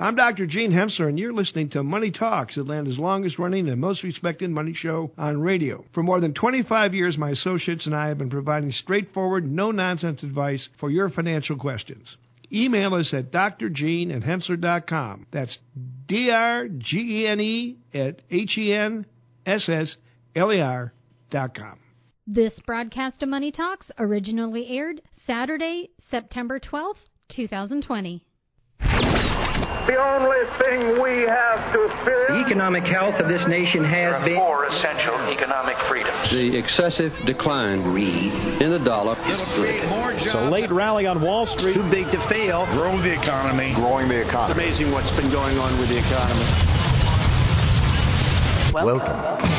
I'm Dr. Gene Henssler, and you're listening to Money Talks, Atlanta's longest running and most respected money show on radio. For more than 25 years, my associates and I have been providing straightforward, no nonsense advice for your financial questions. Email us at drgene at henssler.com. That's D R G E N E at H E N S S L E R dot com. This broadcast of Money Talks originally aired Saturday, September 12th, 2020. The only thing we have to fear. The economic health of this nation has been. Four essential economic freedoms. The excessive decline in the dollar. It's a late rally on Wall Street. Too big to fail. Grow the economy. Growing the economy. It's amazing what's been going on with the economy. Welcome. Welcome.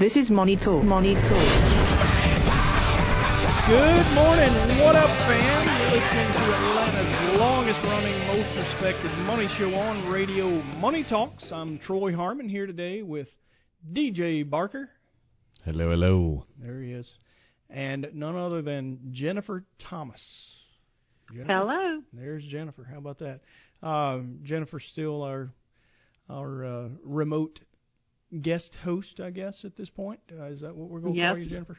This is Money Talk. Money Talk. Good morning. What up, fam? You're listening to Atlanta's longest running, most respected money show on radio, Money Talks. I'm Troy Harmon here today with DJ Barker. Hello, hello. There he is. And none other than Jennifer Thomas. Jennifer? Hello. There's Jennifer. How about that? Um, Jennifer's still our our uh, remote guest host, I guess, at this point. Uh, is that what we're going to yes. call you, Jennifer?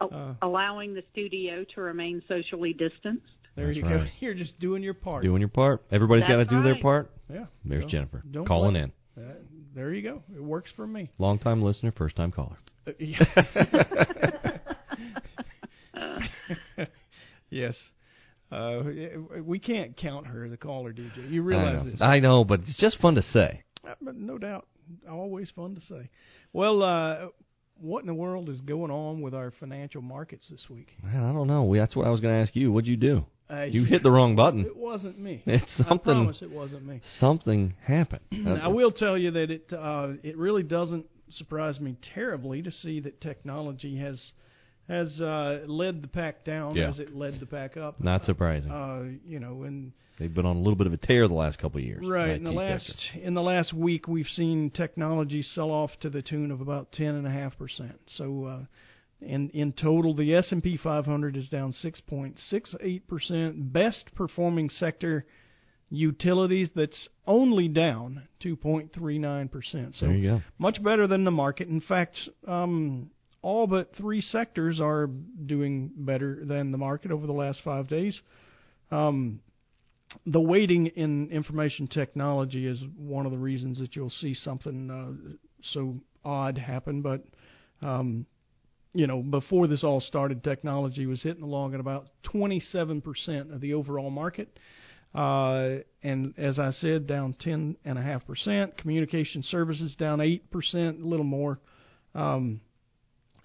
Uh, allowing the studio to remain socially distanced. There That's you right. go. You're just doing your part. Doing your part. Everybody's got to do right. their part. Yeah. There's don't, Jennifer don't calling play. in. Uh, there you go. It works for me. Long time listener, first time caller. Uh, yeah. yes. Uh, we can't count her as a caller, DJ. You realize I know. this? I know, but it's just fun to say. Uh, but no doubt. Always fun to say. Well, uh, what in the world is going on with our financial markets this week? Man, I don't know. We, that's what I was going to ask you. What'd you do? Uh, you hit the wrong button. It wasn't me. It's something. I promise it wasn't me. Something happened. I will tell you that it uh, it really doesn't surprise me terribly to see that technology has has uh, led the pack down Yeah. as it led the pack up. Not surprising. Uh, you know, and They've been on a little bit of a tear the last couple of years. right in the last sector. in the last week, we've seen technology sell off to the tune of about ten and a half percent. So. Uh, in in total, the S and P 500 is down 6.68 percent. Best performing sector, utilities, that's only down 2.39 percent. So There you go. much better than the market. In fact, um, all but three sectors are doing better than the market over the last five days. Um, the weighting in information technology is one of the reasons that you'll see something uh, so odd happen. But um, you know, before this all started, technology was hitting along at about 27% of the overall market. Uh, and as I said, down 10.5%. Communication services down 8%, a little more. Um,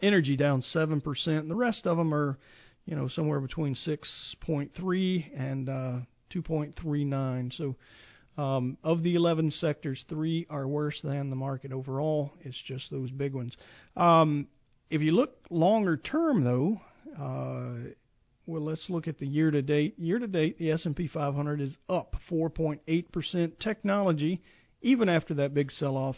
energy down 7%. And the rest of them are, you know, somewhere between 6.3 and uh, 2.39. So um, of the 11 sectors, three are worse than the market overall. It's just those big ones. Um, if you look longer term, though, uh, well, let's look at the year to date. Year to date, the S&P 500 is up 4.8 percent. Technology, even after that big sell-off,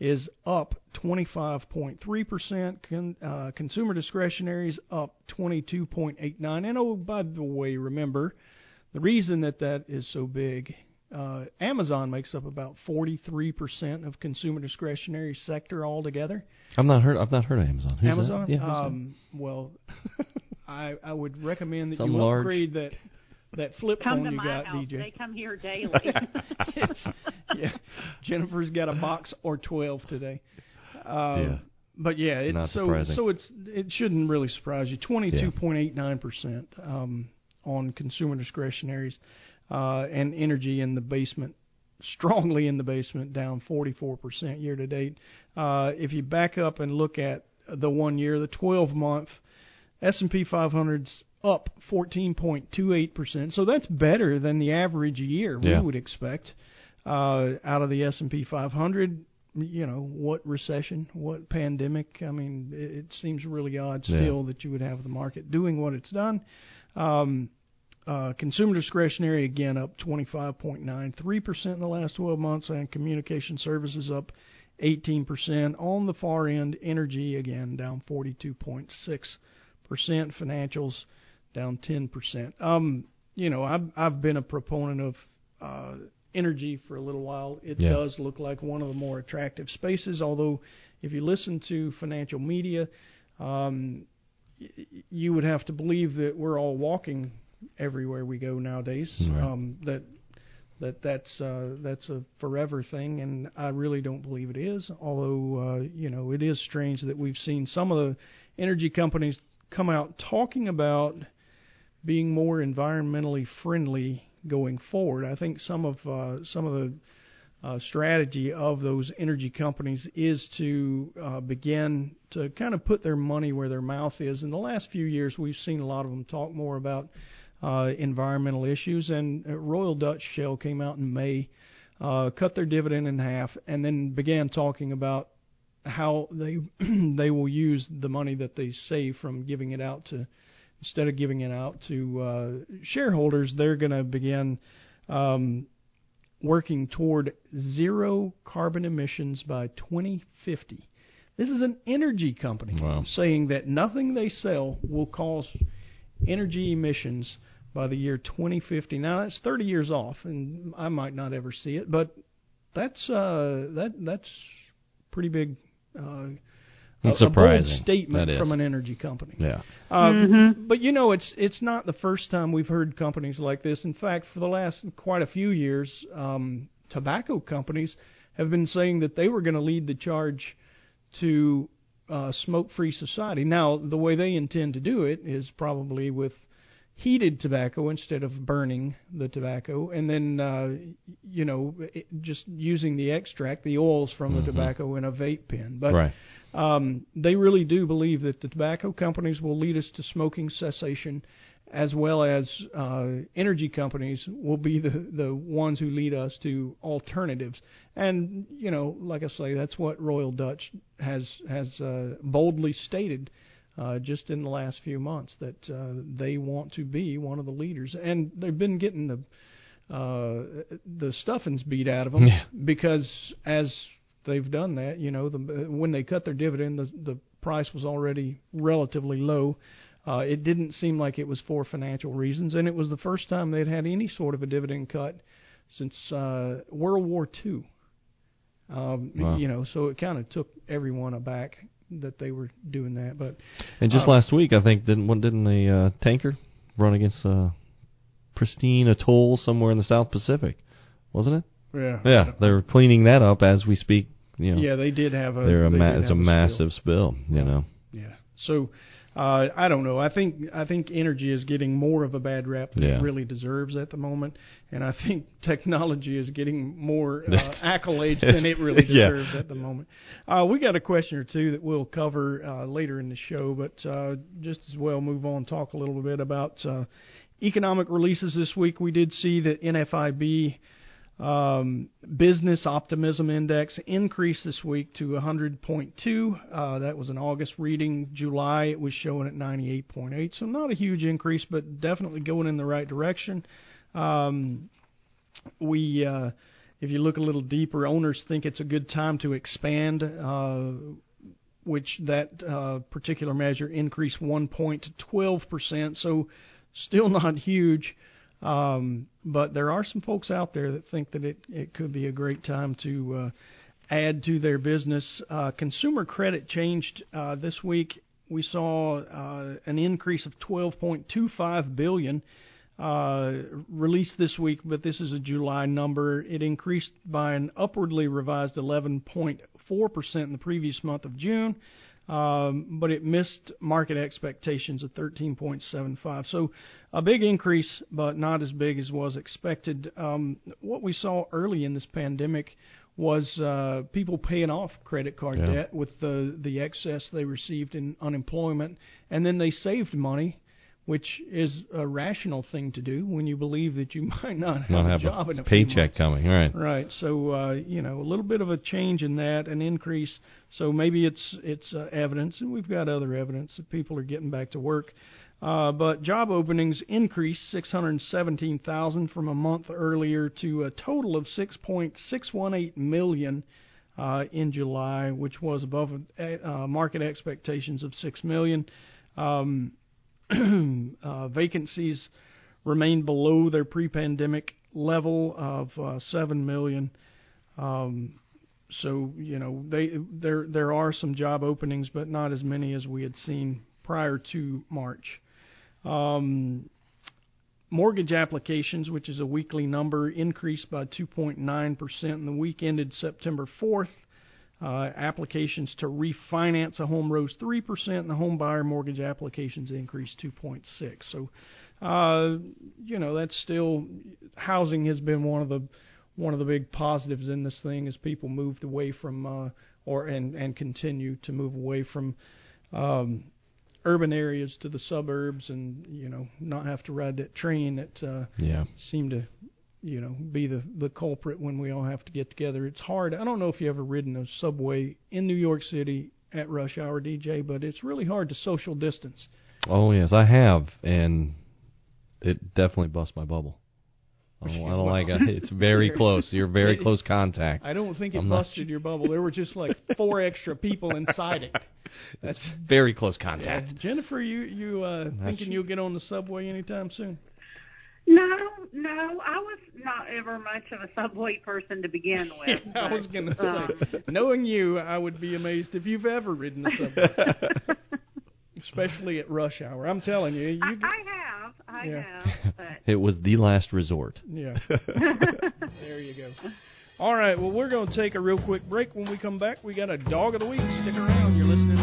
is up 25.3 percent. Con, uh, consumer discretionary is up 22.89. And oh, by the way, remember the reason that that is so big. Uh, Amazon makes up about 43% of consumer discretionary sector altogether. I've not heard. I've not heard of Amazon. Who's Amazon. That? Yeah, um, well, I I would recommend that Some you large. upgrade that that flip Come phone to you my got, house. DJ. They come here daily. Yeah, Jennifer's got a box or 12 today. Um, Yeah. But yeah, it's Not so surprising. so it's it shouldn't really surprise you. 22.89 percent um, on consumer discretionaries uh, and energy in the basement, strongly in the basement, down 44% year to date. Uh, if you back up and look at the one year, the 12 month S&P 500's up 14.28%. So that's better than the average year Yeah. we would expect uh, out of the S&P 500. You know what recession, what pandemic? I mean, it, it seems really odd Yeah. still that you would have the market doing what it's done. Um, uh, consumer discretionary again up 25.93% in the last 12 months, and communication services up 18%. On the far end, energy again down 42.6%. Financials down 10%. Um, you know, I've I've been a proponent of uh, energy for a little while. It Yeah. does look like one of the more attractive spaces. Although, if you listen to financial media, um, y- you would have to believe that we're all walking everywhere we go nowadays. Right. Um, that that that's uh, that's a forever thing, and I really don't believe it is. Although uh, you know, it is strange that we've seen some of the energy companies come out talking about being more environmentally friendly going forward. I think some of uh, some of the uh, strategy of those energy companies is to uh, begin to kind of put their money where their mouth is. In the last few years, we've seen a lot of them talk more about uh, environmental issues, and uh, Royal Dutch Shell came out in May, uh, cut their dividend in half, and then began talking about how they they will use the money that they save from giving it out to instead of giving it out to uh, shareholders, they're going to begin um, working toward zero carbon emissions by 2050. This is an energy company Wow. saying that nothing they sell will cause energy emissions by the year 2050. Now that's 30 years off, and I might not ever see it, but that's uh, that that's pretty big. Uh, It's a- a bold surprising. statement That is. from an energy company. Yeah. Um, But you know, it's it's not the first time we've heard companies like this. In fact, for the last quite a few years, um, tobacco companies have been saying that they were going to lead the charge to uh, smoke-free society. Now, the way they intend to do it is probably with heated tobacco instead of burning the tobacco, and then uh, you know it, just using the extract, the oils from the tobacco in a vape pen. But Right. um, they really do believe that the tobacco companies will lead us to smoking cessation, as well as uh, energy companies will be the the ones who lead us to alternatives. And you know, like I say, that's what Royal Dutch has has uh, boldly stated. Uh, just in the last few months, that uh, they want to be one of the leaders, and they've been getting the uh, the stuffings beat out of them Yeah. because as they've done that, you know, the, when they cut their dividend, the, the price was already relatively low. Uh, it didn't seem like it was for financial reasons, and it was the first time they'd had any sort of a dividend cut since uh, World War II. Um, Wow. You know, so it kind of took everyone aback that they were doing that. But And just uh, last week, I think didn't one didn't a uh, tanker run against a pristine atoll somewhere in the South Pacific, wasn't it? yeah, Yeah, they're cleaning that up as we speak. You know, yeah, they did have a. they're a they ma- did it's a have massive spill. You know, Yeah. So uh, I don't know. I think I think energy is getting more of a bad rap than Yeah. it really deserves at the moment, and I think technology is getting more uh, accolades than it really Yeah. deserves at the moment. Uh, we got a question or two that we'll cover uh, later in the show, but uh, just as well move on talk a little bit about uh, economic releases this week. We did see that NFIB um, business optimism index increased this week to 100.2. Uh, that was an August reading. July it was showing at 98.8. So not a huge increase, but definitely going in the right direction. Um, we, uh, if you look a little deeper, owners think it's a good time to expand. Uh, which that uh, particular measure increased one point to 12 percent. So still not huge. Um, but there are some folks out there that think that it, it could be a great time to uh, add to their business. Uh, consumer credit changed uh, this week. We saw uh, an increase of 12.25 billion uh, released this week, but this is a July number. It increased by an upwardly revised 11.4 percent in the previous month of June um, but it missed market expectations of 13.75. So a big increase, but not as big as was expected. Um, what we saw early in this pandemic was uh, people paying off credit card Yeah. debt with the the excess they received in unemployment, and then they saved money. Which is a rational thing to do when you believe that you might not have, not a have job in a a few paycheck coming. Right. Right. So uh, you know, a little bit of a change in that, an increase. So maybe it's it's uh, evidence, and we've got other evidence that people are getting back to work. Uh, but job openings increased 617,000 from a month earlier to a total of 6.618 million uh, in July, which was above uh, market expectations of six million. Um, uh, vacancies remain below their pre-pandemic level of uh, seven million. Um, so you know they there there are some job openings, but not as many as we had seen prior to March. Um, mortgage applications, which is a weekly number, increased by 2.9% in the week ended September 4th. Uh, applications to refinance a home rose 3%, and the home buyer mortgage applications increased 2.6. So, uh, you know, that's still housing has been one of the one of the big positives in this thing as people moved away from uh, or and and continue to move away from um, urban areas to the suburbs and you know not have to ride that train that uh, yeah seem to you know be the the culprit when we all have to get together. It's hard. I don't know if you ever ridden a subway in New York City at rush hour, DJ, but it's really hard to social distance. Oh yes, I have, and it definitely busts my bubble. I don't, I don't Well, like it. It's very close. You're very close contact. I don't think it I'm not busted your bubble. There were just like four extra people inside it. That's very close yeah. contact. Jennifer, you you uh, thinking you'll get on the subway anytime soon? No, no, I was not ever much of a subway person to begin with. Yeah, I was gonna um, say, knowing you, I would be amazed if you've ever ridden the subway, especially at rush hour. I'm telling you, you I, get, I have, I Yeah. have, but It was the last resort. yeah. there you go. All right, well, we're going to take a real quick break. When we come back, we got a dog of the week. Stick around. You're listening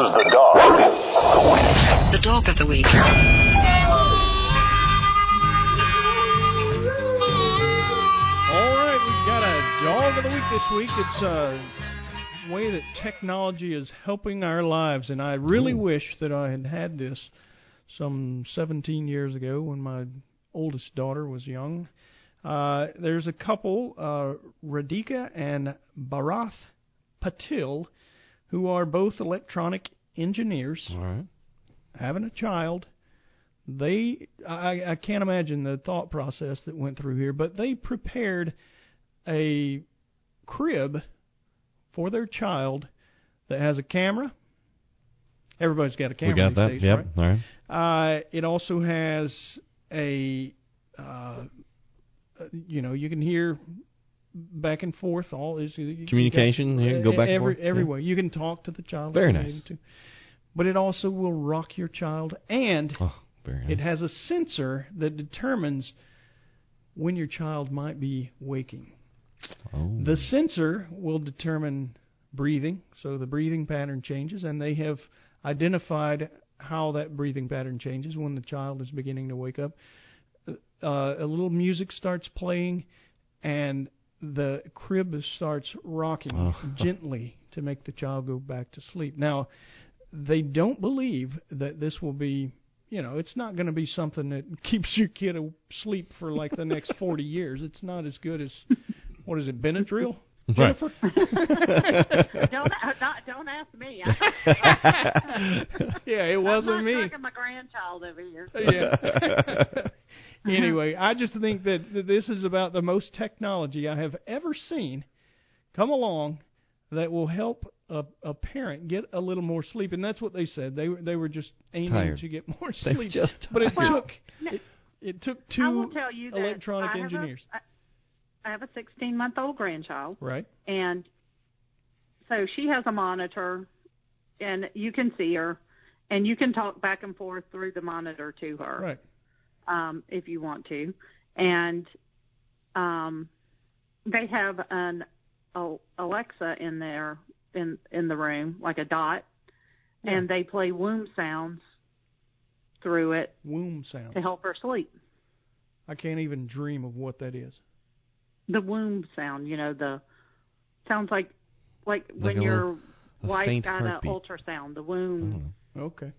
is the dog of the week. The dog of the week. All right, we've got a dog of the week this week. It's a way that technology is helping our lives, and I really wish that I had had this some 17 years ago when my oldest daughter was young. Uh, there's a couple, uh, Radhika and Bharath Patil, who are both electronic engineers right. having a child. They, I, I can't imagine the thought process that went through here, but they prepared a crib for their child that has a camera. Everybody's got a camera. we got these that. days, yep. right. Uh, it also has a, uh, you know, you can hear back and forth all is Communication, you can go back and every forth, every yeah. way. You can talk to the child. Very nice. to. But it also will rock your child, and Oh, nice. it has a sensor that determines when your child might be waking. oh. The sensor will determine breathing, so the breathing pattern changes, and they have identified how that breathing pattern changes when the child is beginning to wake up. Uh, a little music starts playing, and the crib starts rocking Oh. gently to make the child go back to sleep. Now, they don't believe that this will be, you know, it's not going to be something that keeps your kid asleep for like the next 40 years. It's not as good as, what is it, Benadryl? Right. Jennifer? don't not, don't ask me. yeah, it I'm wasn't not me. talking my grandchild over here. Yeah. Uh-huh. anyway, I just think that, that this is about the most technology I have ever seen come along that will help a, a parent get a little more sleep, and that's what they said. They were they were just aiming Tired. to get more They were sleep. just but it Well, took no, it, it took two tell you that electronic I have engineers, A, I- I have a 16 month old grandchild, right? and so she has a monitor, and you can see her, and you can talk back and forth through the monitor to her. Right. Um, if you want to. And um, they have an oh, Alexa in there in in the room, like a dot, and they play womb sounds through it Womb sound. to help her sleep. I can't even dream of what that is. The womb sound, you know, the sounds like like, Like when a your little- a wife faint got an ultrasound. The womb. Okay.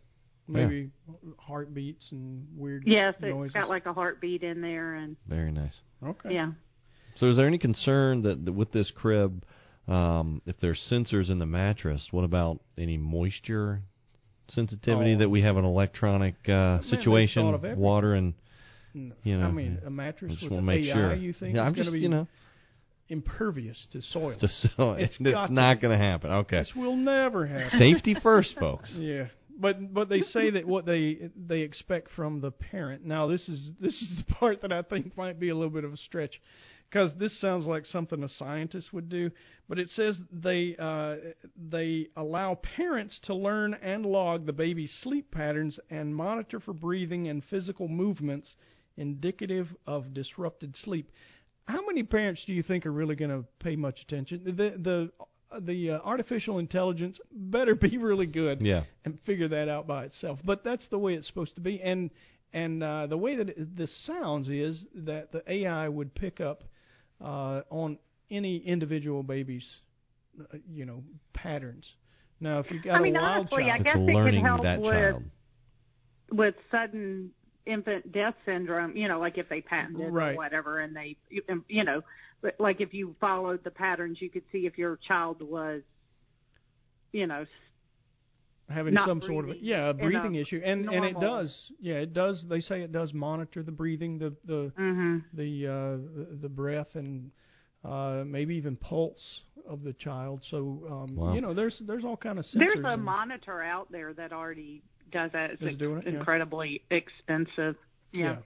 Maybe heartbeats and weird Yes, it's got like a heartbeat in there, and Very nice. okay. yeah. So, is there any concern that, that with this crib, um, if there's sensors in the mattress, what about any moisture sensitivity Oh. that we have an electronic uh, they've situation, thought of water and you know. I mean, a mattress I just with wanna make AI, sure. you think Yeah, is I'm going just to be you know, impervious to soil? just so It's it's, got to not going to happen. Okay, This will never happen. safety first, folks. Yeah, but but they say that what they they expect from the parent. Now this is this is the part that I think might be a little bit of a stretch, because this sounds like something a scientist would do. But it says they uh, they allow parents to learn and log the baby's sleep patterns and monitor for breathing and physical movements indicative of disrupted sleep. How many parents do you think are really going to pay much attention? The the the uh, artificial intelligence better be really good Yeah. and figure that out by itself. But that's the way it's supposed to be. And and uh, the way that it, this sounds is that the AI would pick up uh, on any individual baby's, uh, you know, patterns. Now, if you got I mean, a wild honestly, I child, guess it's it could learning help that with child. with sudden infant death syndrome. You know, like if they patented Right. or whatever, and they, you know, but like if you followed the patterns, you could see if your child was, you know, having not some sort of breathing yeah a in a breathing issue, and and it does yeah it does. They say it does monitor the breathing, the the hmm the uh, the- the breath and uh, maybe even pulse of the child. So um, Wow. you know, there's there's all kind of sensors. There's a monitor out there that already does that. It's Is doing it, yeah. incredibly expensive. Yeah.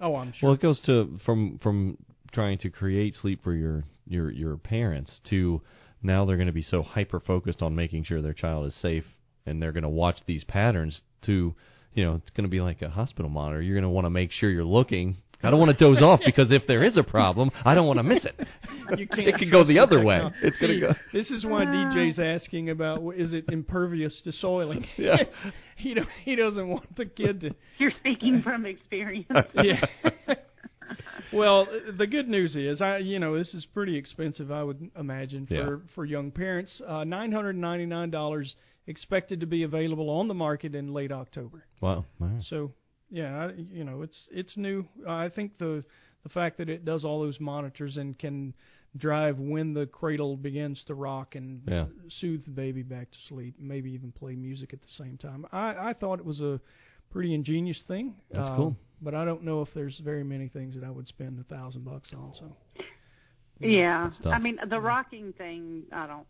Oh, I'm sure. Well, it goes to from from trying to create sleep for your your your parents to now they're going to be so hyper focused on making sure their child is safe and they're going to watch these patterns to you know it's going to be like a hospital monitor. You're going to want to make sure you're looking. I don't want to doze off because if there is a problem, I don't want to miss it. You can't it could go the other way. technology. It's going to go. This is why DJ's asking about is it impervious to soiling? Yeah. he don't, he doesn't want the kid to. You're speaking from experience. Yeah. well, the good news is, I you know this is pretty expensive. I would imagine for Yeah. for young parents. Uh, Nine hundred ninety nine dollars expected to be available on the market in late October. Wow. All right. So yeah, I, you know it's it's new. I think the the fact that it does all those monitors and can drive when the cradle begins to rock and Yeah. soothe the baby back to sleep, maybe even play music at the same time. I I thought it was a pretty ingenious thing. That's Uh, cool. But I don't know if there's very many things that I would spend a thousand bucks on. So Yeah. That's tough. I mean, the rocking thing, I don't,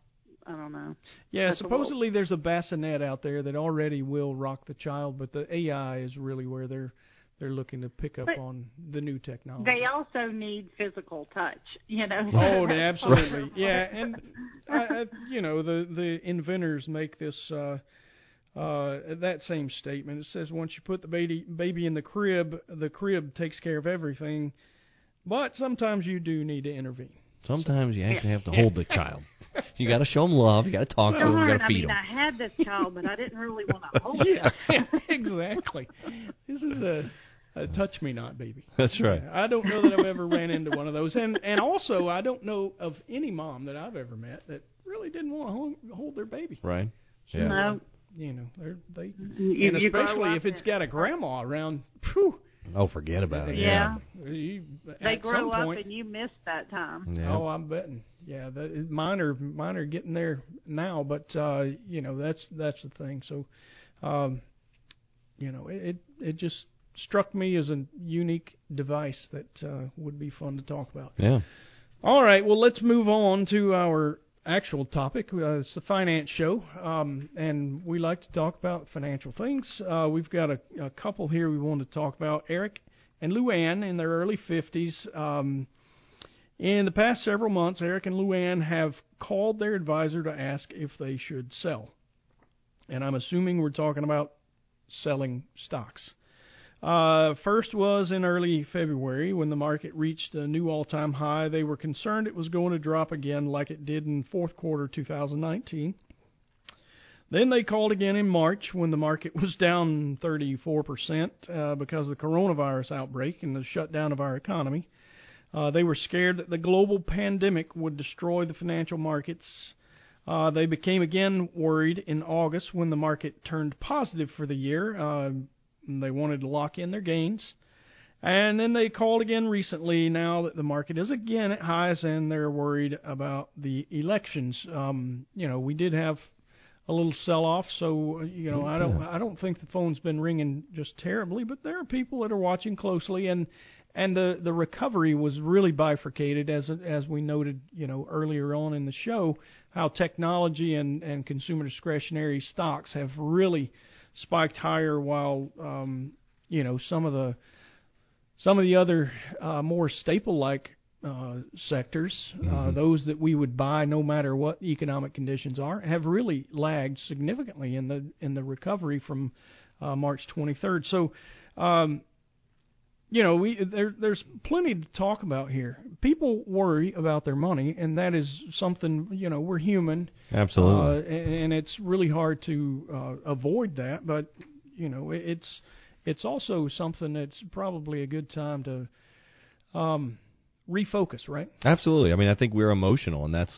I don't know. yeah, That's a little- supposedly there's a bassinet out there that already will rock the child, but the AI is really where they're they're looking to pick up But on the new technology. They also need physical touch, you know. Oh, absolutely. Yeah, and I, I, you know the the inventors make this uh, uh, that same statement. It says once you put the baby baby in the crib, the crib takes care of everything, but sometimes you do need to intervene. Sometimes you actually have to hold the child. You got to show them love. You got to talk to them. You got to I feed mean, them. I had this child, but I didn't really want to hold it. Yeah, exactly. This is a, a touch me not baby. That's right. I don't know that I've ever ran into one of those, and and also I don't know of any mom that I've ever met that really didn't want to hold, hold their baby. Right. Yeah. No, You know, they're they you, and especially if it's got a grandma around. Phew, Oh, forget about it. Yeah. you, They at grow some up point, and you miss that time. Yeah. Oh, I'm betting. Yeah, that, mine are mine are getting there now, but uh, you know that's that's the thing. So, um, you know, it, it it just struck me as a unique device that uh, would be fun to talk about. Yeah. All right, well, let's move on to our actual topic. Uh, it's the finance show, um, and we like to talk about financial things. Uh, we've got a, a couple here we want to talk about. Eric and Luann in their early 50s. Um, in the past several months, Eric and Luann have called their advisor to ask if they should sell. And I'm assuming we're talking about selling stocks. Uh, first was in early February when the market reached a new all-time high. They were concerned it was going to drop again like it did in fourth quarter 2019. Then they called again in March when the market was down 34% uh, because of the coronavirus outbreak and the shutdown of our economy. Uh, they were scared that the global pandemic would destroy the financial markets. Uh, they became again worried in August when the market turned positive for the year. And they wanted to lock in their gains. And then they called again recently now that the market is again at highs and they're worried about the elections. Um, you know, we did have a little sell off. So you know, I don't I don't think the phone's been ringing just terribly, but there are people that are watching closely and and the the recovery was really bifurcated as as we noted you know earlier on in the show how technology and and consumer discretionary stocks have really spiked higher while um, you know some of the some of the other uh, more staple like uh, sectors, uh, mm-hmm. uh, those that we would buy no matter what economic conditions are, have really lagged significantly in the in the recovery from uh, March 23rd. So, um, you know, we there, there's plenty to talk about here. People worry about their money, and that is something you know we're human. Absolutely, uh, and, and it's really hard to uh, avoid that. But you know, it's it's also something that's probably a good time to um, refocus, right? Absolutely. I mean, I think we're emotional, and that's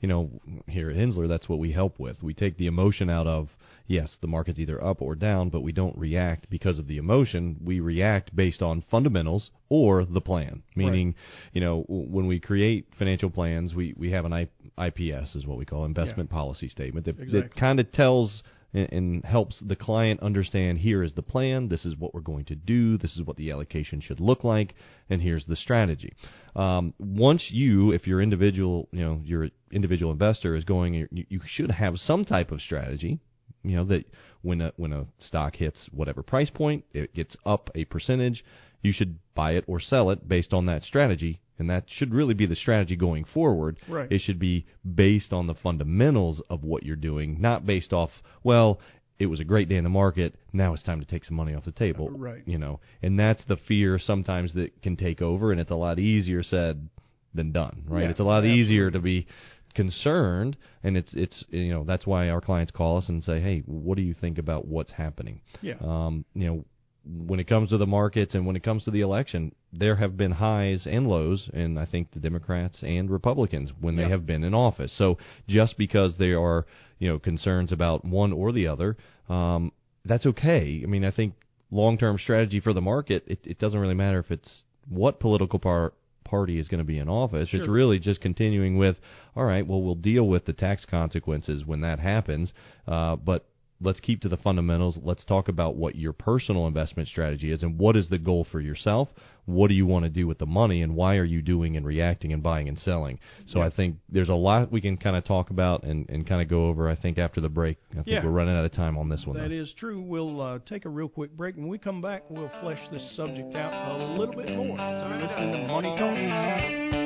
you know here at Henssler, that's what we help with. We take the emotion out of yes, the market's either up or down, but we don't react because of the emotion. We react based on fundamentals or the plan. Meaning, right. you know, when we create financial plans, we, we have an I, IPS, is what we call investment yeah. policy statement, that, exactly. that kind of tells and, and helps the client understand here is the plan, this is what we're going to do, this is what the allocation should look like, and here's the strategy. Um, once you, if your individual, you know, your individual investor is going, you, you should have some type of strategy you know that when a when a stock hits whatever price point, it gets up a percentage. You should buy it or sell it based on that strategy, and that should really be the strategy going forward. Right. It should be based on the fundamentals of what you're doing, not based off well. It was a great day in the market. Now it's time to take some money off the table. Uh, right. You know, and that's the fear sometimes that can take over, and it's a lot easier said than done. Right. Yeah, it's a lot absolutely. easier to be concerned, and it's it's you know that's why our clients call us and say, hey, what do you think about what's happening? Yeah. Um, you know, when it comes to the markets and when it comes to the election, there have been highs and lows, and I think the Democrats and Republicans when yeah. they have been in office. So just because there are you know concerns about one or the other, um, that's okay. I mean, I think long-term strategy for the market, it, it doesn't really matter if it's what political part party is going to be in office. Sure. It's really just continuing with, all right, well, we'll deal with the tax consequences when that happens, uh, but let's keep to the fundamentals. Let's talk about what your personal investment strategy is and what is the goal for yourself. What do you want to do with the money and why are you doing and reacting and buying and selling? So yeah. I think there's a lot we can kind of talk about and, and kind of go over, I think, after the break. I think yeah. we're running out of time on this one. That though. is true. We'll uh, take a real quick break. When we come back, we'll flesh this subject out a little bit more. So you're listening to Money Talk.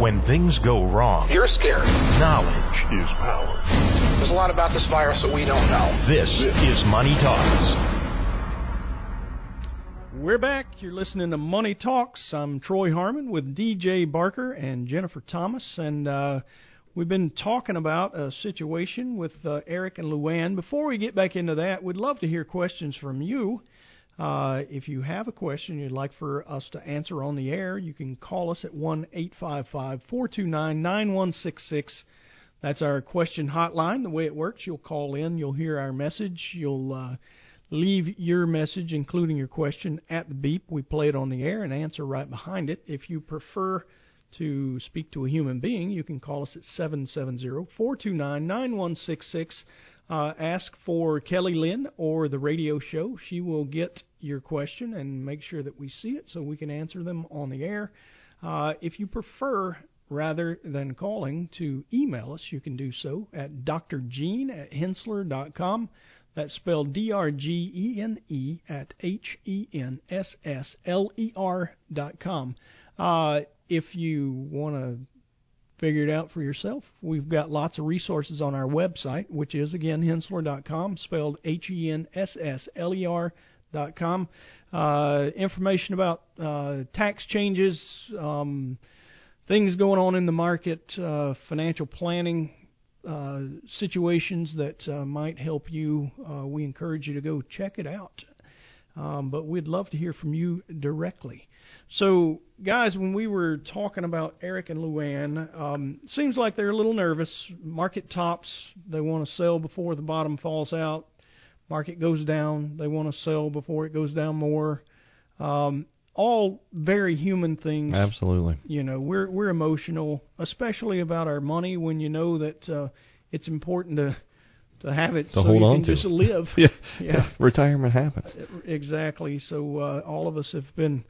When things go wrong, you're scared. Knowledge is power. There's a lot about this virus that we don't know. This is Money Talks. We're back. You're listening to Money Talks. I'm Troy Harmon with DJ Barker and Jennifer Thomas, and uh, we've been talking about a situation with uh, Eric and Luann. Before we get back into that, we'd love to hear questions from you. Uh, if you have a question you'd like for us to answer on the air, you can call us at 1 855 429 9166. That's our question hotline. The way it works, you'll call in, you'll hear our message, you'll uh, leave your message, including your question, at the beep. We play it on the air and answer right behind it. If you prefer to speak to a human being, you can call us at 770 429 9166. Uh, ask for Kelly Lynn or the radio show. She will get your question and make sure that we see it so we can answer them on the air. Uh, if you prefer, rather than calling, to email us, you can do so at drgene at henssler.com. That's spelled D R G E N E at H E N S S L E R dot com. Uh, if you want to figure it out for yourself. We've got lots of resources on our website, which is again henssler.com, spelled H E N S S L E R dot com. Uh, information about uh, tax changes, um, things going on in the market, uh, financial planning uh, situations that uh, might help you. Uh, we encourage you to go check it out. Um, but we'd love to hear from you directly. So, guys, when we were talking about Eric and Luann, um, seems like they're a little nervous. Market tops, they want to sell before the bottom falls out. Market goes down, they want to sell before it goes down more. Um, all very human things. Absolutely. You know, we're we're emotional, especially about our money when you know that uh, it's important to to have it to so hold you on can to. just live. yeah. yeah. Retirement happens. Exactly. So uh, all of us have been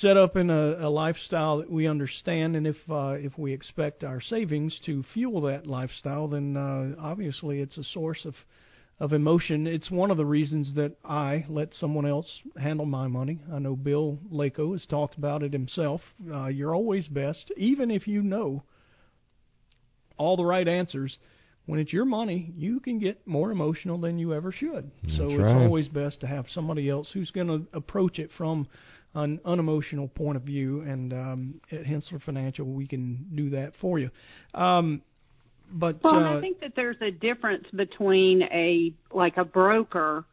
set up in a, a lifestyle that we understand, and if uh, if we expect our savings to fuel that lifestyle, then uh, obviously it's a source of of emotion. It's one of the reasons that I let someone else handle my money. I know Bill Lako has talked about it himself. Uh, you're always best, even if you know all the right answers. When it's your money, you can get more emotional than you ever should. That's so it's right. always best to have somebody else who's going to approach it from an unemotional point of view. And um, at Henssler Financial, we can do that for you. Um, but well, uh, I think that there's a difference between a like a broker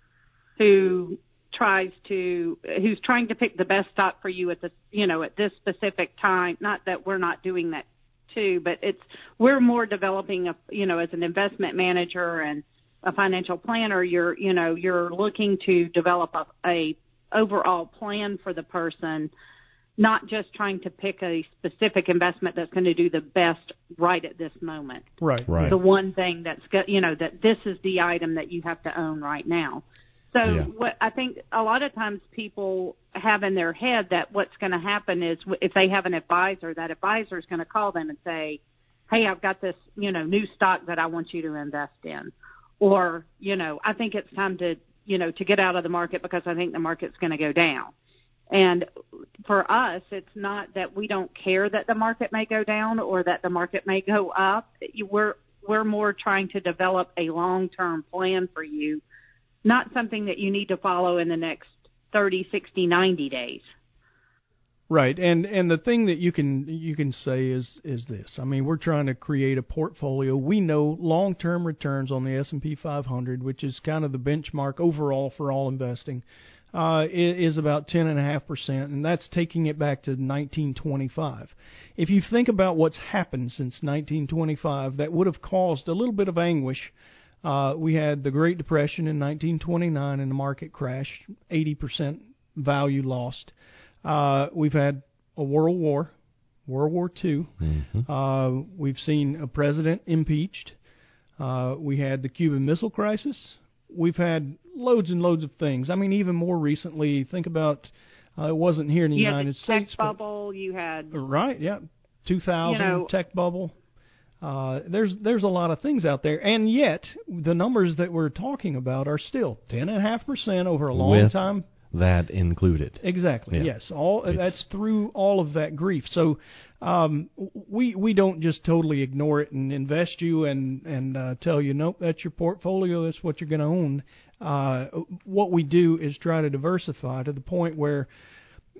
who tries to who's trying to pick the best stock for you at the you know at this specific time. Not that we're not doing that too, but it's we're more developing a you know as an investment manager and a financial planner. You're you know you're looking to develop a, a overall plan for the person not just trying to pick a specific investment that's going to do the best right at this moment. Right, right. The one thing that's got, you know, that this is the item that you have to own right now. So Yeah. what I think a lot of times people have in their head that what's going to happen is if they have an advisor, that advisor is going to call them and say, "Hey, I've got this, you know, new stock that I want you to invest in," or you know, I think it's time to, you know, to get out of the market because I think the market's going to go down. And for us, it's not that we don't care that the market may go down or that the market may go up. We're we're more trying to develop a long-term plan for you, not something that you need to follow in the next 30, 60, 90 days. Right, and and the thing that you can you can say is is this. I mean, we're trying to create a portfolio. We know long-term returns on the S&P 500, which is kind of the benchmark overall for all investing, uh, is about 10.5 percent, and that's taking it back to 1925. If you think about what's happened since 1925, that would have caused a little bit of anguish. Uh, we had the Great Depression in 1929, and the market crashed, 80 percent value lost. Uh, we've had a world war, World War II. Mm-hmm. Uh, we've seen a president impeached. Uh, we had the Cuban Missile Crisis. We've had loads and loads of things. I mean, even more recently, think about uh, it wasn't here in the you United had the States, tech but bubble. You had right, yeah, 2000 You know- tech bubble. Uh, there's there's a lot of things out there, and yet the numbers that we're talking about are still ten and a half percent over a long With time That included. Exactly. Yeah. Yes. All It's- that's through all of that grief. So um, we we don't just totally ignore it and invest you and and uh, tell you nope that's your portfolio that's what you're going to own. Uh, what we do is try to diversify to the point where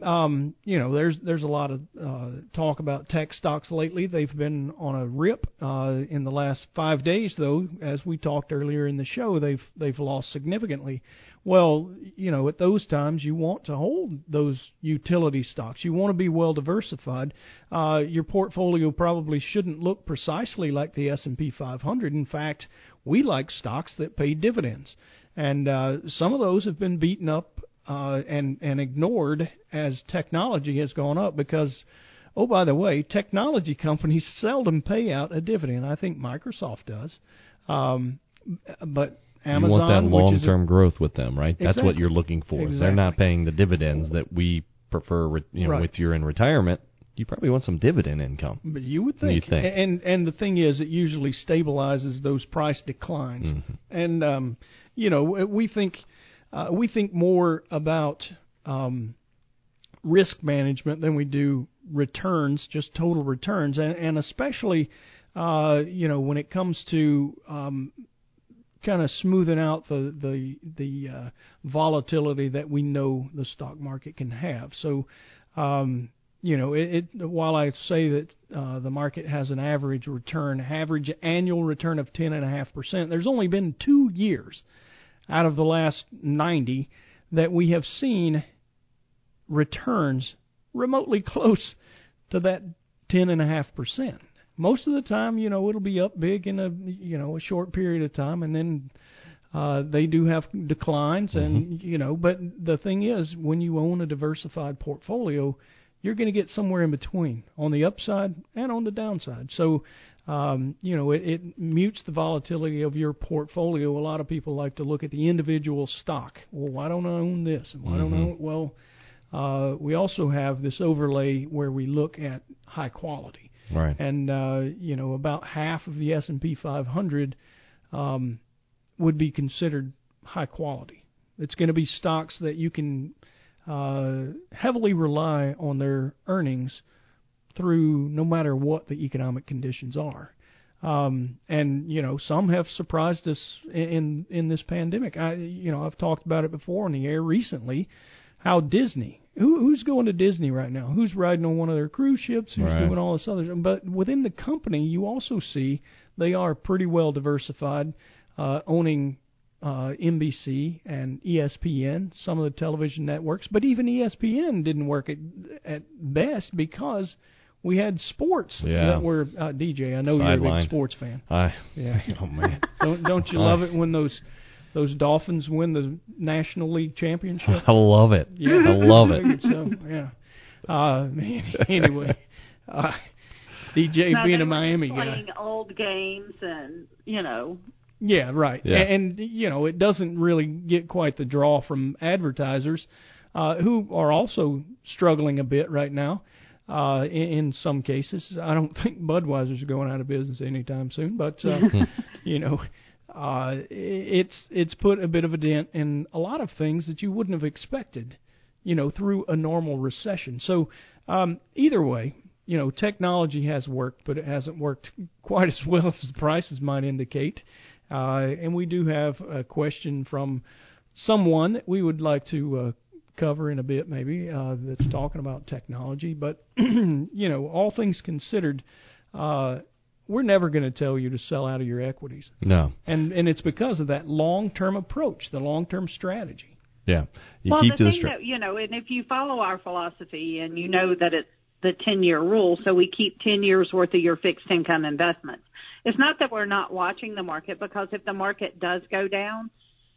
um, you know, there's there's a lot of uh, talk about tech stocks lately. They've been on a rip uh, in the last five days, though. As we talked earlier in the show, they've they've lost significantly. Well, you know, at those times, you want to hold those utility stocks. You want to be well diversified. Uh, your portfolio probably shouldn't look precisely like the S&P 500. In fact, we like stocks that pay dividends, and uh, some of those have been beaten up uh, and and ignored as technology has gone up because. Oh, by the way, technology companies seldom pay out a dividend. I think Microsoft does, um, but Amazon, you want that which is a- long-term growth with them, right? That's what you're looking for. They're not paying the dividends that we prefer. With, you know, Right. you're in retirement, you probably want some dividend income. But you would You think. think. And and the thing is, it usually stabilizes those price declines. Mhm. And um, you know, we think uh, we think more about um, risk management than we do returns, just total returns, and, and especially uh, you know when it comes to um, kind of smoothing out the the the uh, volatility that we know the stock market can have. So, um, you know, it, it while I say that uh, the market has an average return, average annual return of ten and a half percent, there's only been two years out of the last 90 that we have seen returns remotely close to that ten and a half percent. Most of the time, you know, it'll be up big in a you know a short period of time, and then uh, they do have declines, and Mm-hmm. you know. But the thing is, when you own a diversified portfolio, you're going to get somewhere in between on the upside and on the downside. So, um, you know, it, it mutes the volatility of your portfolio. A lot of people like to look at the individual stock. Well, why don't I own this? And why don't I? Mhm. Own? Well, uh, we also have this overlay where we look at high quality. Right. And uh, you know, about half of the S and P 500 um, would be considered high quality. It's going to be stocks that you can uh, heavily rely on their earnings through no matter what the economic conditions are. Um, and you know, some have surprised us in in this pandemic. I you know, I've talked about it before on the air recently. How Disney, who who's going to Disney right now? Who's riding on one of their cruise ships? Who's Right. doing all this other? But within the company, you also see they are pretty well diversified, uh, owning uh, NBC and ESPN, some of the television networks. But even ESPN didn't work at at best because we had sports Yeah. that were uh, DJ. I know you're a big sports fan. I. Yeah. Oh man. Don't don't you love it when those those Dolphins win the National League championship? I love it. Yeah, I love it. So yeah. Uh, man, anyway, uh, DJ No, being they a were Miami guy. playing old games and you know Yeah, right. Yeah. And, and you know, it doesn't really get quite the draw from advertisers uh, who are also struggling a bit right now. Uh, in, in some cases, I don't think Budweiser's going out of business anytime soon, but uh, you know, uh, it's it's put a bit of a dent in a lot of things that you wouldn't have expected, you know, through a normal recession. So um, either way, you know, technology has worked, but it hasn't worked quite as well as the prices might indicate. Uh, and we do have a question from someone that we would like to uh, cover in a bit, maybe, uh, that's talking about technology. But, you know, all things considered, uh, we're never going to tell you to sell out of your equities. No. And, and it's because of that long term approach, the long term strategy. Yeah. You well, keep the to the thing stra- that you know, and if you follow our philosophy and you know that it's the 10 year rule, so we keep 10 years worth of your fixed income investments. It's not that we're not watching the market because if the market does go down,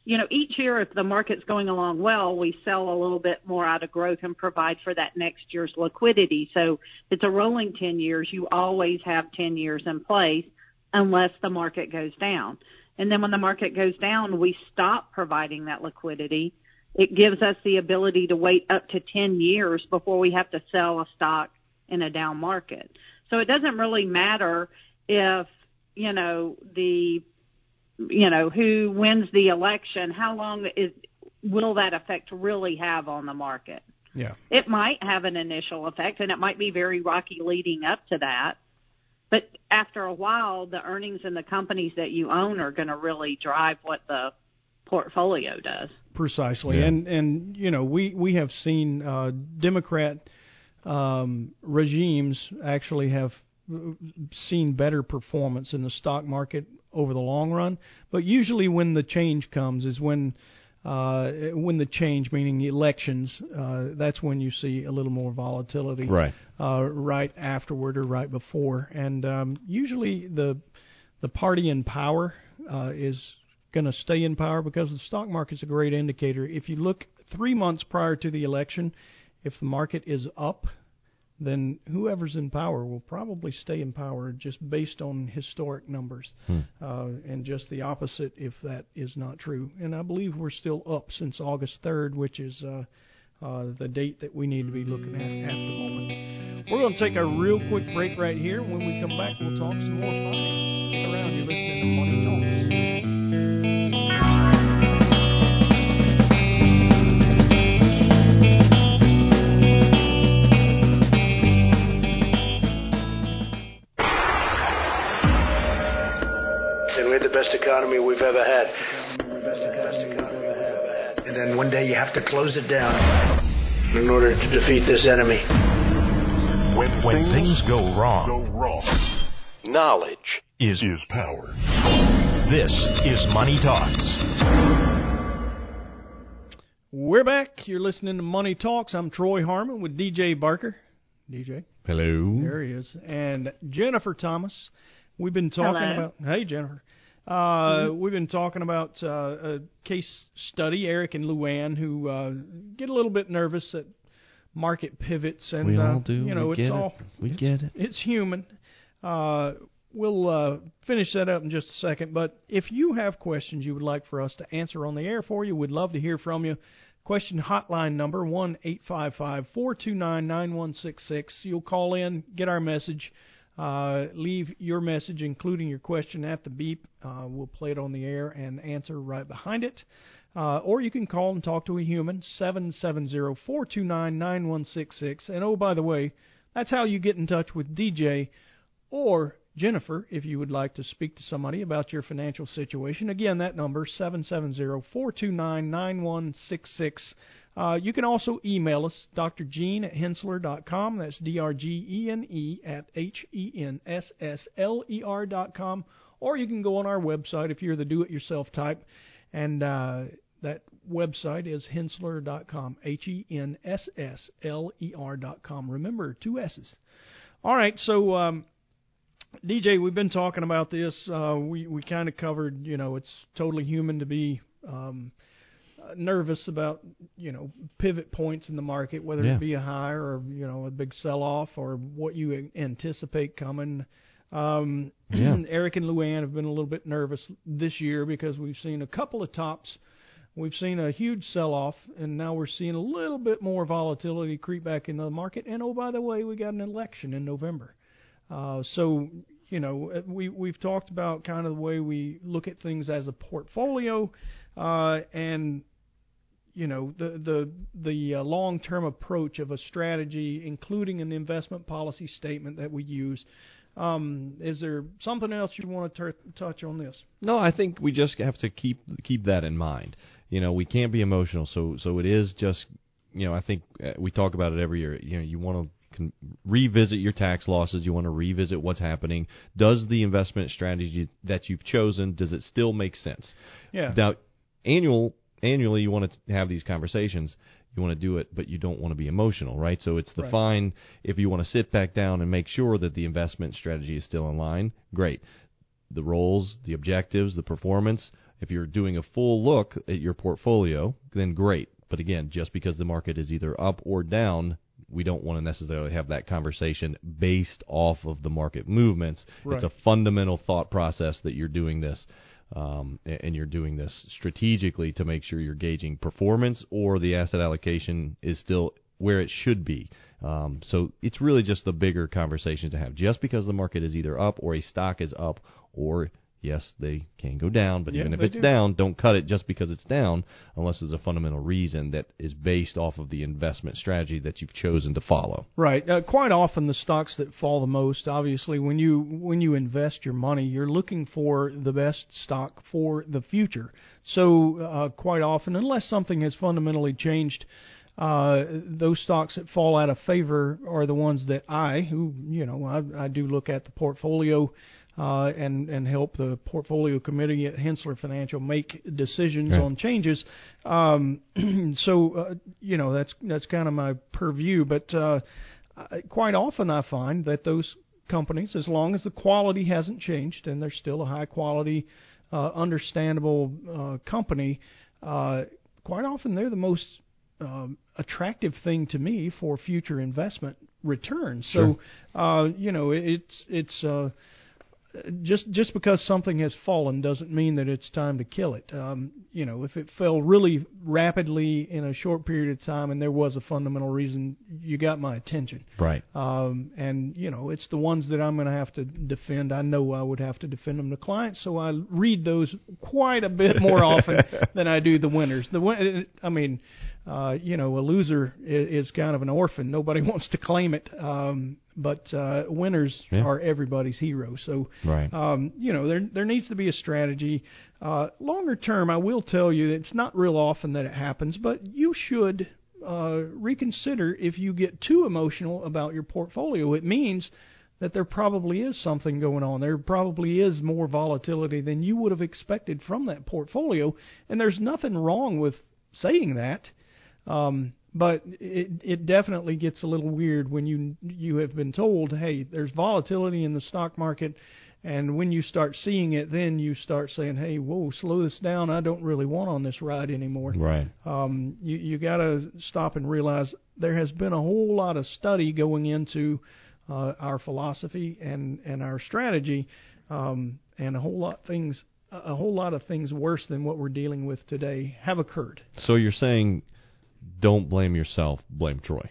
you know, each year if the market's going along well, we sell a little bit more out of growth and provide for that next year's liquidity. So it's a rolling 10 years. You always have 10 years in place unless the market goes down. And then when the market goes down, we stop providing that liquidity. It gives us the ability to wait up to 10 years before we have to sell a stock in a down market. So it doesn't really matter if, you know, the, you know, who wins the election, how long is, will that effect really have on the market? Yeah. It might have an initial effect and it might be very rocky leading up to that. But after a while, the earnings in the companies that you own are going to really drive what the portfolio does. Precisely, Yeah. and and you know we we have seen uh, Democrat um, regimes actually have uh, seen better performance in the stock market over the long run. But usually, when the change comes, is when uh, when the change, meaning the elections, uh, that's when you see a little more volatility. Right. Uh, right afterward or right before, and um, usually the the party in power uh, is going to stay in power because the stock market's a great indicator. If you look three months prior to the election, if the market is up, then whoever's in power will probably stay in power just based on historic numbers. Hmm. Uh, and just the opposite if that is not true. And I believe we're still up since August 3rd, which is uh, uh, the date that we need to be looking at at the moment. We're going to take a real quick break right here. When we come back, we'll talk some more finance. Around. You're listening best economy we've ever had. And then one day you have to close it down in order to defeat this enemy. When, when things go wrong, knowledge is, is power. This is Money Talks. We're back. You're listening to Money Talks. I'm Troy Harmon with DJ Barker. DJ. Hello. There he is. And Jennifer Thomas. We've been talking Hello. about. Hey, Jennifer. Uh, Mm-hmm. We've been talking about uh, a case study, Eric and Luann, who uh, get a little bit nervous at market pivots, and We all uh, do. you know We it's get it. all We it's, get it. It's human. Uh, we'll uh, finish that up in just a second. But if you have questions you would like for us to answer on the air for you, we'd love to hear from you. Question hotline number one eight five five four two nine nine one six six. You'll call in, get our message, uh, leave your message, including your question at the beep. Uh, we'll play it on the air and answer right behind it. Uh, or you can call and talk to a human, 770-429-9166. And oh, by the way, that's how you get in touch with DJ or Jennifer if you would like to speak to somebody about your financial situation. Again, that number, 770-429-9166. Uh, you can also email us, Dr. drgene at henssler.com. That's D-R-G-E-N-E at H-E-N-S-S-L-E-R dot com. Or you can go on our website if you're the do-it-yourself type. And uh, that website is henssler.com, H-E-N-S-S-L-E-R dot com. Remember, two S's. All right, so um, DJ, we've been talking about this. Uh, we we kind of covered, you know, it's totally human to be um, uh, nervous about, you know, pivot points in the market, whether Yeah. it be a high or you know a big sell-off or what you anticipate coming. Um, Yeah. Eric and Luann have been a little bit nervous this year because we've seen a couple of tops. We've seen a huge sell-off, and now we're seeing a little bit more volatility creep back into the market. And oh, by the way, we got an election in November. Uh, so you know uh, we we've talked about kind of the way we look at things as a portfolio, uh, and you know the the the uh, long-term approach of a strategy, including an investment policy statement that we use. Um, is there something else you want to touch on this? No, I think we just have to keep keep that in mind. You know, we can't be emotional, so so it is just you know I think uh, we talk about it every year. You know, you want to con- revisit your tax losses. You want to revisit what's happening. Does the investment strategy that you've chosen does it still make sense? Yeah. Now, annual annually you want to have these conversations. You want to do it, but you don't want to be emotional, right? So it's the Right. fine. If you want to sit back down and make sure that the investment strategy is still in line, great the roles, the objectives, the performance. If you're doing a full look at your portfolio, then great. But again, just because the market is either up or down, we don't want to necessarily have that conversation based off of the market movements. Right. It's a fundamental thought process that you're doing this, um, and you're doing this strategically to make sure you're gauging performance or the asset allocation is still where it should be. Um, so it's really just the bigger conversation to have. Just because the market is either up or a stock is up, or yes, they can go down, but Yeah, even if it's do. down, don't cut it just because it's down, unless there's a fundamental reason that is based off of the investment strategy that you've chosen to follow. Right. Uh, quite often, the stocks that fall the most, obviously, when you when you invest your money, you're looking for the best stock for the future. So, uh, quite often, unless something has fundamentally changed, uh, those stocks that fall out of favor are the ones that I, who you know, I, I do look at the portfolio. Uh, and and help the portfolio committee at Henssler Financial make decisions Right. on changes. Um, so uh, you know that's that's kind of my purview. But uh, quite often I find that those companies, as long as the quality hasn't changed and they're still a high quality, uh, understandable uh, company, uh, quite often they're the most um, attractive thing to me for future investment returns. So uh, you know it, it's it's. Uh, just just because something has fallen doesn't mean that it's time to kill it. Um, you know, if it fell really rapidly in a short period of time and there was a fundamental reason, you got my attention. Right. Um, and you know, it's the ones that I'm going to have to defend. I know I would have to defend them to clients, so I read those quite a bit more often than I do the winners. The win- I mean, uh, you know, a loser is, is kind of an orphan. Nobody wants to claim it. Um, but uh, winners Yeah. are everybody's hero. So, Right. um, you know, there there needs to be a strategy. Uh, longer term, I will tell you, it's not real often that it happens, but you should uh, reconsider if you get too emotional about your portfolio. It means that there probably is something going on. There probably is more volatility than you would have expected from that portfolio, and there's nothing wrong with saying that. Um, but it it definitely gets a little weird when you you have been told, hey, there's volatility in the stock market, and when you start seeing it, then you start saying, hey, whoa, slow this down. I don't really want on this ride anymore. Right. Um, you you got to stop and realize there has been a whole lot of study going into uh, our philosophy and and our strategy, um, and a whole lot things a whole lot of things worse than what we're dealing with today have occurred. So you're saying don't blame yourself, blame Troy.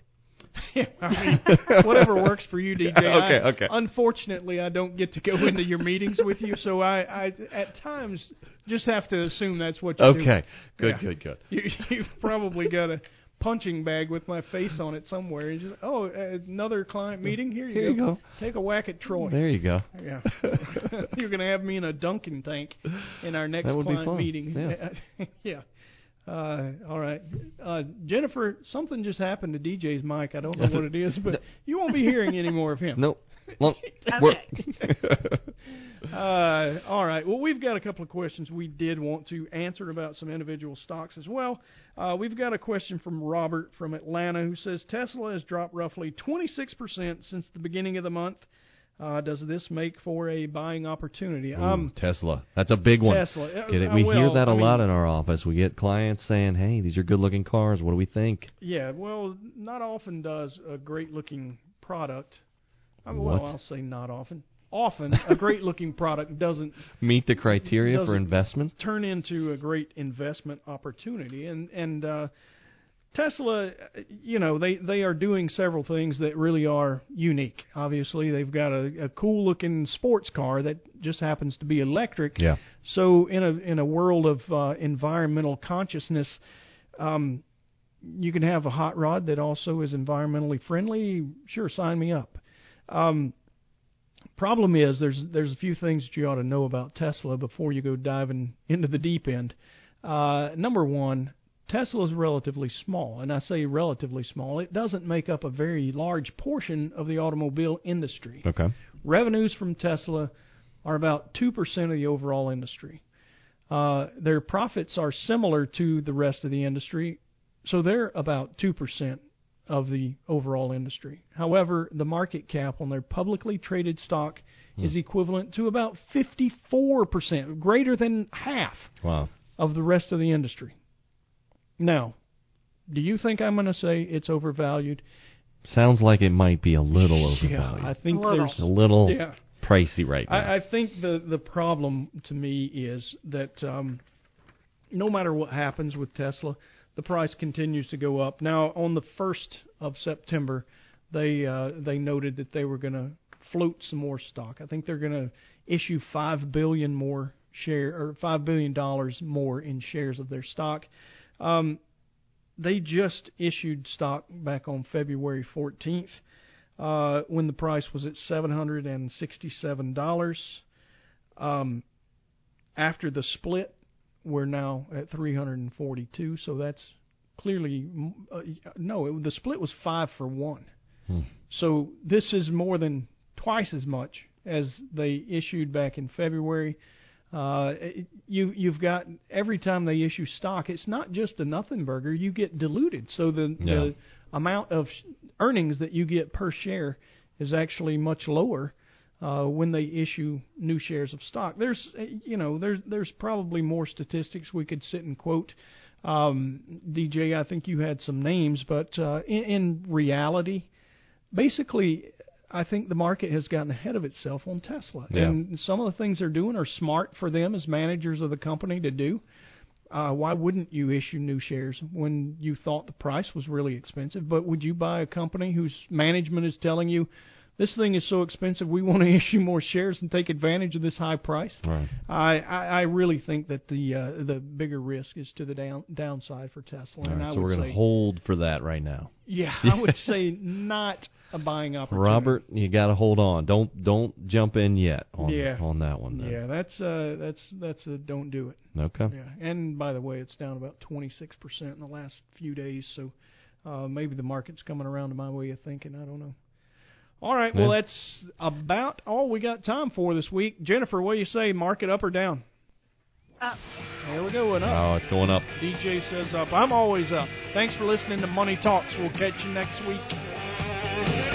yeah, I mean, whatever works for you, DJ. okay, I, okay. Unfortunately, I don't get to go into your meetings with you, so I, I at times just have to assume that's what you okay. do. Okay, good, yeah. good, good. You, you've probably got a punching bag with my face on it somewhere. Just, oh, uh, another client meeting. Here you, Here go. you go. Take a whack at Troy. There you go. Yeah, you're gonna have me in a Dunkin' tank in our next client meeting. Yeah. yeah. Uh, all right, uh, Jennifer. Something just happened to DJ's mic. I don't know what it is, but you won't be hearing any more of him. Nope. Well, Okay. uh, all right. Well, we've got a couple of questions we did want to answer about some individual stocks as well. Uh, we've got a question from Robert from Atlanta who says Tesla has dropped roughly 26% since the beginning of the month. Uh, does this make for a buying opportunity? Ooh, um, Tesla. That's a big one. Tesla. Uh, it? uh, We hear that a I mean- lot in our office. We get clients saying, "Hey, these are good-looking cars. What do we think?" Yeah, well, not often does a great looking product. I mean, What? well, I'll say not often. Often, a great looking product doesn't Meet the criteria for investment. turn into a great investment opportunity. And and uh, Tesla, you know, they they are doing several things that really are unique. Obviously, they've got a, a cool looking sports car that just happens to be electric. Yeah. So in a in a world of uh, environmental consciousness, um, you can have a hot rod that also is environmentally friendly. Sure, sign me up. Um, problem is there's there's a few things that you ought to know about Tesla before you go diving into the deep end. Uh, number one, Tesla is relatively small, and I say relatively small. It doesn't make up a very large portion of the automobile industry. Okay. Revenues from Tesla are about 2% of the overall industry. Uh, their profits are similar to the rest of the industry, so they're about 2% of the overall industry. However, the market cap on their publicly traded stock is equivalent to about 54%, greater than half Wow. of the rest of the industry. Now, do you think I'm going to say it's overvalued? Sounds like it might be a little overvalued. Yeah, overvalued. I think A there's a little yeah. pricey right now. I, I think the the problem to me is that um, no matter what happens with Tesla, the price continues to go up. Now, on the first of September, they uh, they noted that they were going to float some more stock. I think they're going to issue five billion more share or five billion dollars more in shares of their stock. Um, they just issued stock back on February 14th uh, when the price was at $767. Um, after the split, we're now at 342. So that's clearly uh, no. It, the split was five for one. Hmm. So this is more than twice as much as they issued back in February. Uh, you you've got every time they issue stock, it's not just a nothing burger. You get diluted, so the Yeah. the amount of sh- earnings that you get per share is actually much lower uh, when they issue new shares of stock. There's uh, you know there's there's probably more statistics we could sit and quote. Um, DJ, I think you had some names, but uh, in, in reality, basically, I think the market has gotten ahead of itself on Tesla, Yeah. and some of the things they're doing are smart for them as managers of the company to do. Uh, why wouldn't you issue new shares when you thought the price was really expensive? But would you buy a company whose management is telling you this thing is so expensive, we want to issue more shares and take advantage of this high price? Right. I, I, I really think that the uh, the bigger risk is to the down downside for Tesla. All and right, I so we're going to hold for that right now. yeah, I would say not a buying opportunity. Robert, you got to hold on. Don't don't jump in yet on Yeah. on that one. Then. Yeah, that's uh, that's that's a don't do it. Okay. Yeah, and by the way, it's down about 26% in the last few days, so uh, maybe the market's coming around to my way of thinking. I don't know. All right, well, that's about all we got time for this week. Jennifer, what do you say? Market up or down? up. Here we go, and up. Oh, it's going up. DJ says up. I'm always up. Thanks for listening to Money Talks. We'll catch you next week.